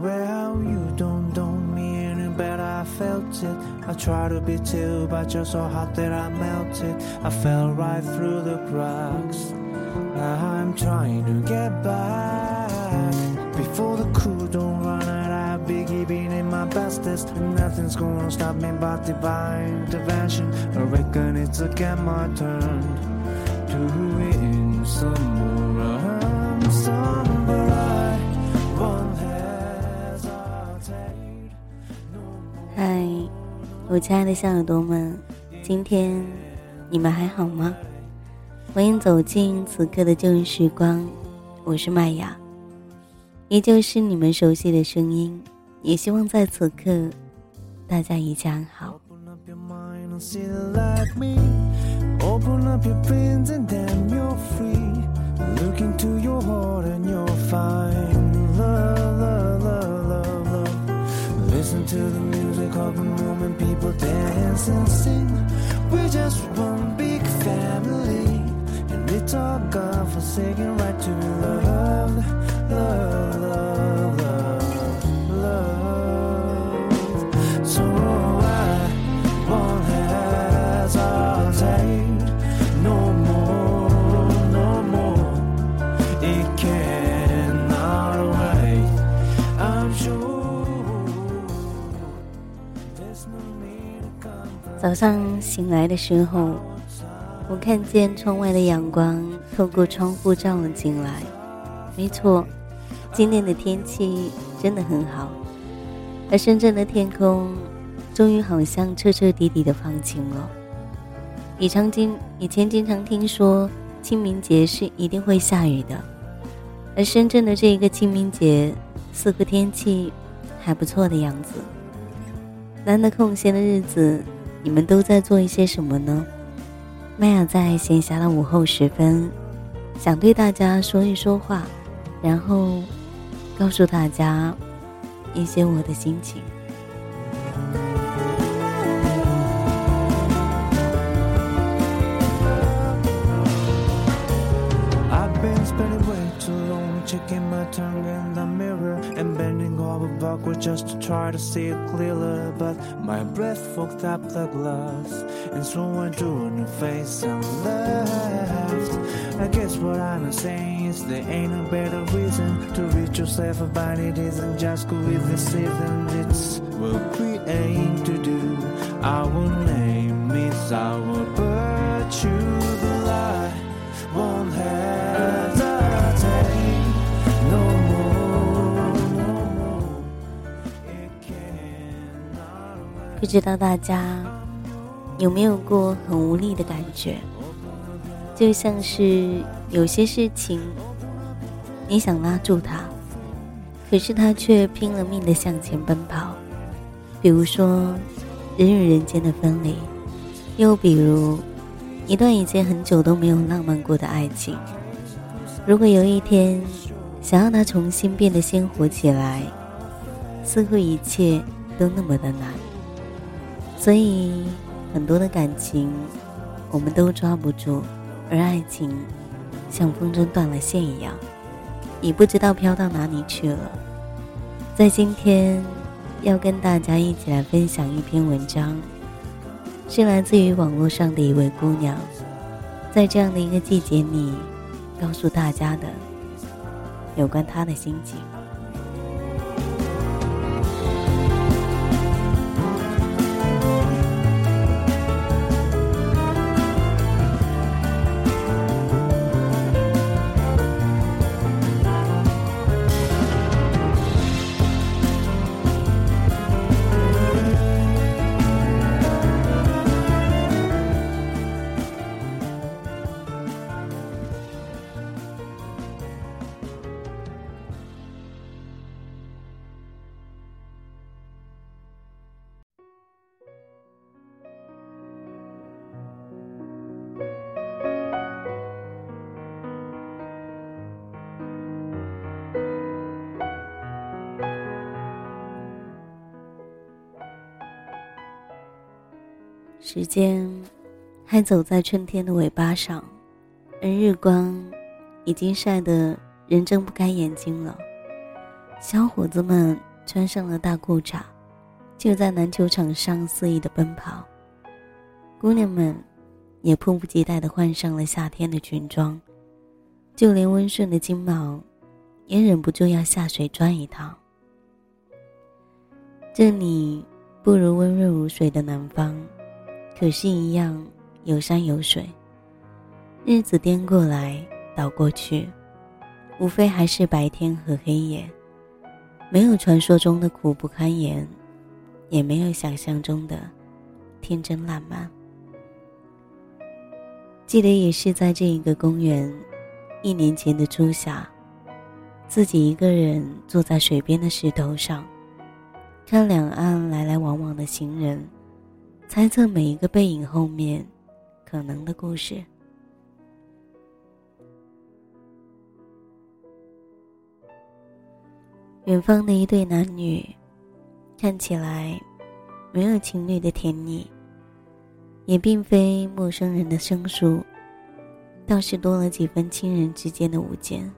Well, you don't know me any better, I felt it. I tried to be too, but you're so hot that I melted. I fell right through the cracks. Now I'm trying to get back. Before the crew don't run out, I'll be giving it my bestest. And nothing's gonna stop me but divine intervention. I reckon it's again my turn to win some more. 亲爱的小耳朵们，今天你们还好吗？欢迎走进此刻的旧日时光，我是麦雅，依旧是你们熟悉的声音，也希望在此刻大家一切安好。And sing. We're just one big family, and it's our God-forsaken right to be loved, love, 早上醒来的时候，我看见窗外的阳光透过窗户照了进来。没错，今天的天气真的很好，而深圳的天空终于好像彻彻底底的放晴了。以常经以前经常听说清明节是一定会下雨的，而深圳的这一个清明节似乎天气还不错的样子。难得空闲的日子，你们都在做一些什么呢？麦雅在闲暇的午后时分，想对大家说一说话，然后告诉大家一些我的心情。Tongue in the mirror and bending over backward just to try to see it clearer. But my breath fogged up the glass, and so I drew the face and left. I guess what I'm saying is there ain't a better reason to reach yourself about it isn't just coincidence. It's what we aim to do. Our name is our virtue. The light won't hesitate 不知道大家有没有过很无力的感觉？就像是有些事情，你想拉住它，可是它却拼了命的向前奔跑。比如说，人与人间的分离，又比如一段已经很久都没有浪漫过的爱情。如果有一天想要它重新变得鲜活起来，似乎一切都那么的难。所以，很多的感情我们都抓不住，而爱情像风筝断了线一样，也不知道飘到哪里去了。在今天，要跟大家一起来分享一篇文章，是来自于网络上的一位姑娘，在这样的一个季节里，告诉大家的有关她的心情。时间还走在春天的尾巴上，而日光已经晒得人睁不开眼睛了。小伙子们穿上了大裤衩，就在篮球场上肆意的奔跑。姑娘们也迫不及待的换上了夏天的裙装，就连温顺的金毛，也忍不住要下水转一趟。这里不如温润如水的南方，可是，一样有山有水。日子颠过来倒过去，无非还是白天和黑夜，没有传说中的苦不堪言，也没有想象中的天真烂漫。记得也是在这一个公园，一年前的初夏，自己一个人坐在水边的石头上，看两岸来来往往的行人，猜测每一个背影后面可能的故事。远方的一对男女，看起来没有情侣的甜蜜。也并非陌生人的生疏，倒是多了几分亲人之间的无间。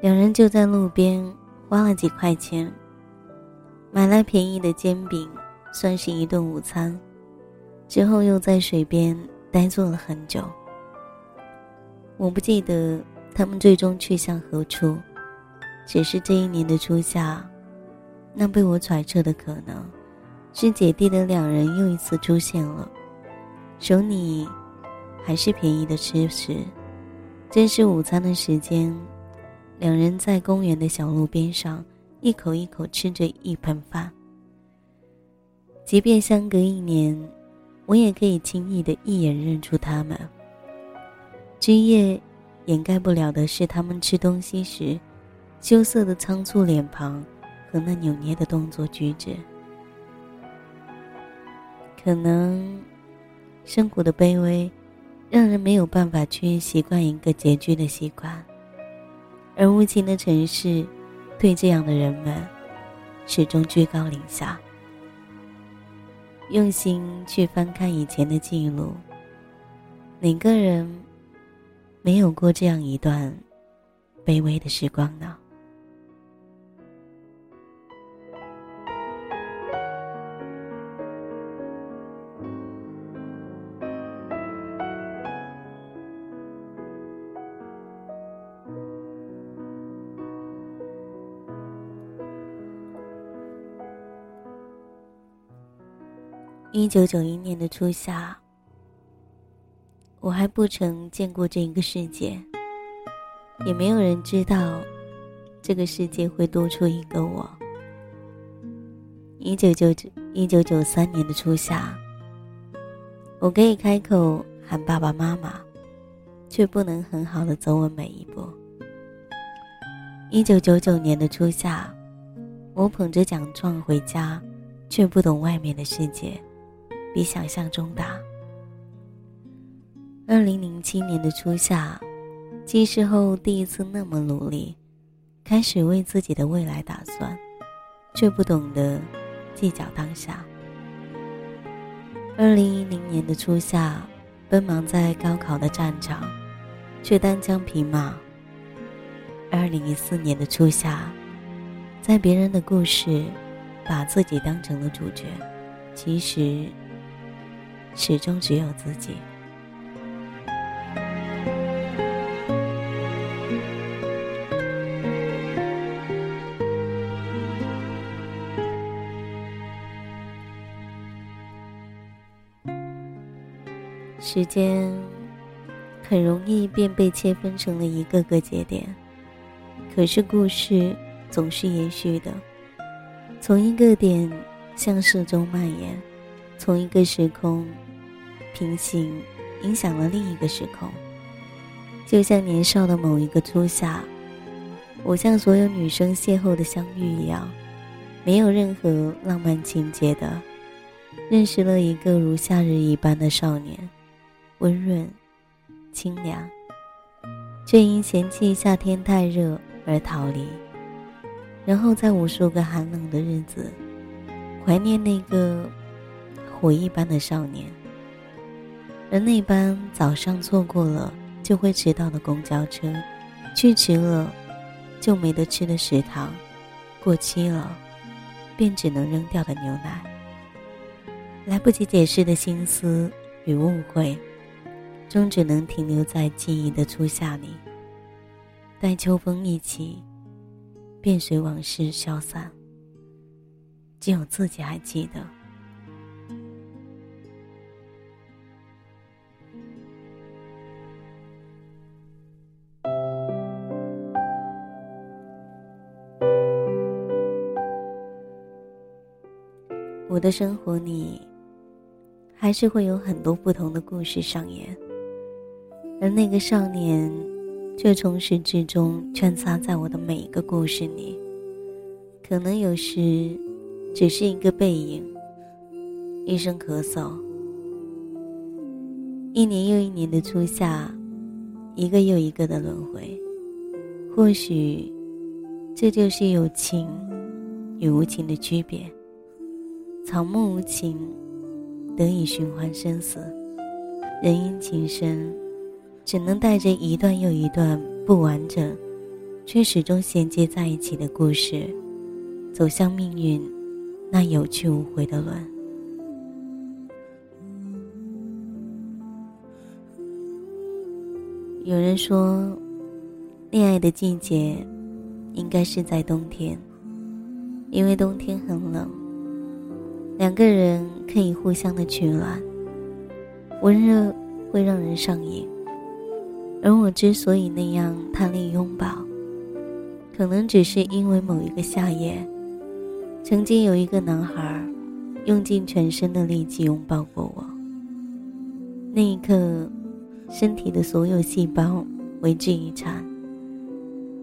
两人就在路边花了几块钱，买来便宜的煎饼，算是一顿午餐。之后又在水边呆坐了很久。我不记得他们最终去向何处，只是这一年的初夏，那被我揣测的可能。是姐弟的两人又一次出现了，手里还是便宜的吃食。正是午餐的时间，两人在公园的小路边上一口一口吃着一盆饭。即便相隔一年，我也可以轻易的一眼认出他们。枝叶掩盖不了的是他们吃东西时羞涩的仓促脸庞和那扭捏的动作举止。可能，生活的卑微，让人没有办法去习惯一个拮据的习惯，而无情的城市，对这样的人们，始终居高临下。用心去翻看以前的记录，哪个人没有过这样一段卑微的时光呢？一九九一年的初夏，我还不曾见过这一个世界，也没有人知道这个世界会多出一个我。一九九九一九九三年的初夏，我可以开口喊爸爸妈妈，却不能很好的走稳每一步。一九九九年的初夏，我捧着奖状回家，却不懂外面的世界。比想象中大。二零零七年的初夏，记事后第一次那么努力，开始为自己的未来打算，却不懂得计较当下。二零一零年的初夏，奔忙在高考的战场，却单枪匹马。二零一四年的初夏，在别人的故事，把自己当成了主角，其实。始终只有自己。时间很容易便被切分成了一个个节点，可是故事总是延续的，从一个点向四周蔓延，从一个时空。平行，影响了另一个时空。就像年少的某一个初夏，我像所有女生邂逅的相遇一样，没有任何浪漫情节的，认识了一个如夏日一般的少年，温润、清凉，却因嫌弃夏天太热而逃离。然后在无数个寒冷的日子，怀念那个火一般的少年。而那班早上错过了就会迟到的公交车，去迟了就没得吃的食堂，过期了，便只能扔掉的牛奶。来不及解释的心思与误会，终只能停留在记忆的初夏里。待秋风一起，便随往事消散。只有自己还记得。我的生活里，还是会有很多不同的故事上演，而那个少年，却从始至终穿插在我的每一个故事里。可能有时，只是一个背影，一声咳嗽，一年又一年的初夏，一个又一个的轮回。或许，这就是有情与无情的区别。草木无情，得以循环生死；人因情深，只能带着一段又一段不完整，却始终衔接在一起的故事，走向命运那有去无回的轮。有人说，恋爱的季节应该是在冬天，因为冬天很冷。两个人可以互相的取暖，温热会让人上瘾。而我之所以那样贪恋拥抱，可能只是因为某一个夏夜，曾经有一个男孩，用尽全身的力气拥抱过我。那一刻，身体的所有细胞为之一颤。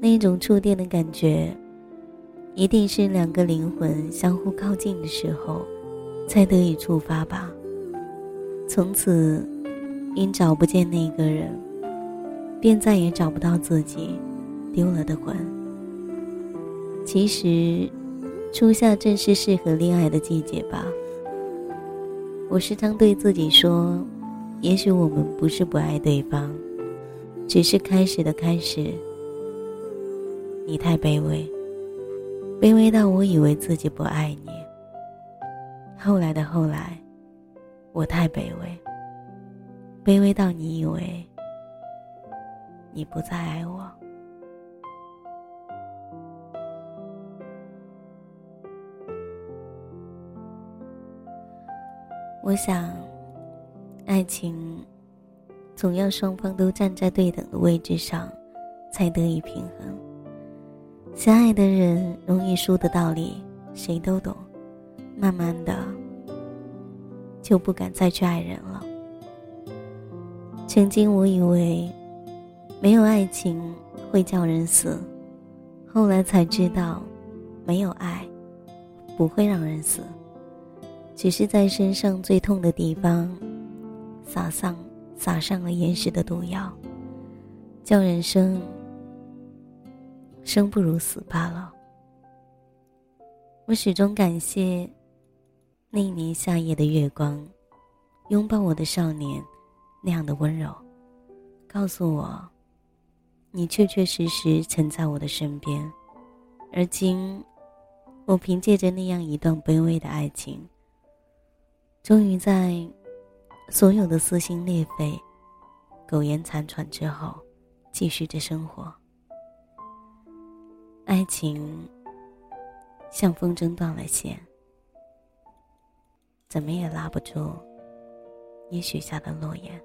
那一种触电的感觉，一定是两个灵魂相互靠近的时候。才得以触发吧。从此，因找不见那个人，便再也找不到自己丢了的魂。其实，初夏正是适合恋爱的季节吧。我时常对自己说，也许我们不是不爱对方，只是开始的开始，你太卑微，卑微到我以为自己不爱你。后来的后来，我太卑微，卑微到你以为你不再爱我。我想，爱情总要双方都站在对等的位置上，才得以平衡。相爱的人容易输的道理，谁都懂。慢慢的，就不敢再去爱人了。曾经我以为，没有爱情会叫人死，后来才知道，没有爱不会让人死，只是在身上最痛的地方，撒上撒上了岩石的毒药，叫人生生不如死罢了。我始终感谢。那一年夏夜的月光，拥抱我的少年，那样的温柔，告诉我，你确确实实曾在我的身边。而今，我凭借着那样一段卑微的爱情，终于在所有的撕心裂肺、苟延残喘之后，继续着生活。爱情像风筝断了线。怎么也拉不住你许下的诺言。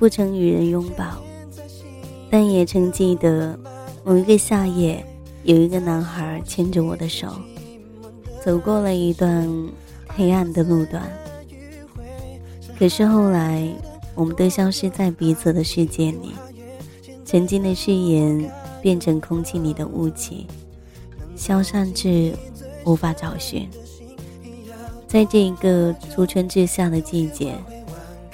不曾与人拥抱，但也曾记得某一个夏夜，有一个男孩牵着我的手，走过了一段黑暗的路段。可是后来，我们都消失在彼此的世界里，曾经的誓言变成空气里的雾气，消散至无法找寻。在这一个初春至夏的季节，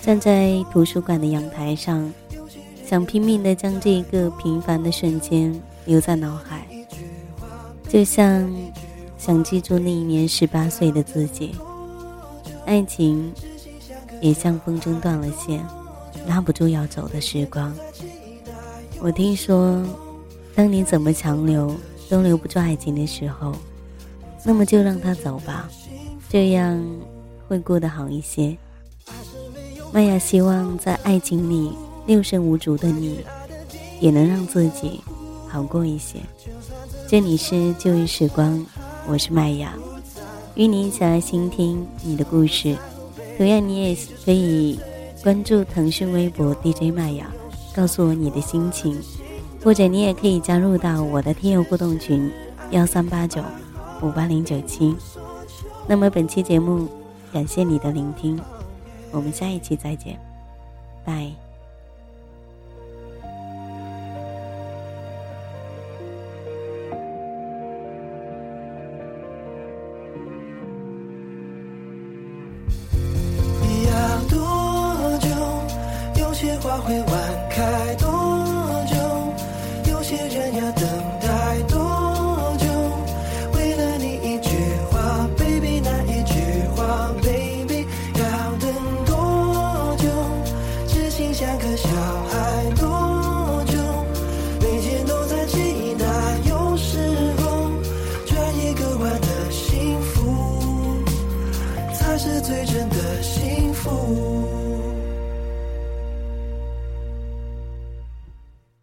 站在图书馆的阳台上，想拼命地将这一个平凡的瞬间留在脑海，就像想记住那一年十八岁的自己。爱情也像风筝断了线，拉不住要走的时光。我听说，当你怎么强留都留不住爱情的时候，那么就让它走吧。这样会过得好一些。麦雅希望在爱情里六神无主的你，也能让自己好过一些。这里是旧日时光，我是麦雅，与你一起来倾听你的故事。同样，你也可以关注腾讯微博 DJ 麦雅，告诉我你的心情，或者你也可以加入到我的听友互动群幺三八九五八零九七。那么本期节目，感谢你的聆听，我们下一期再见，拜。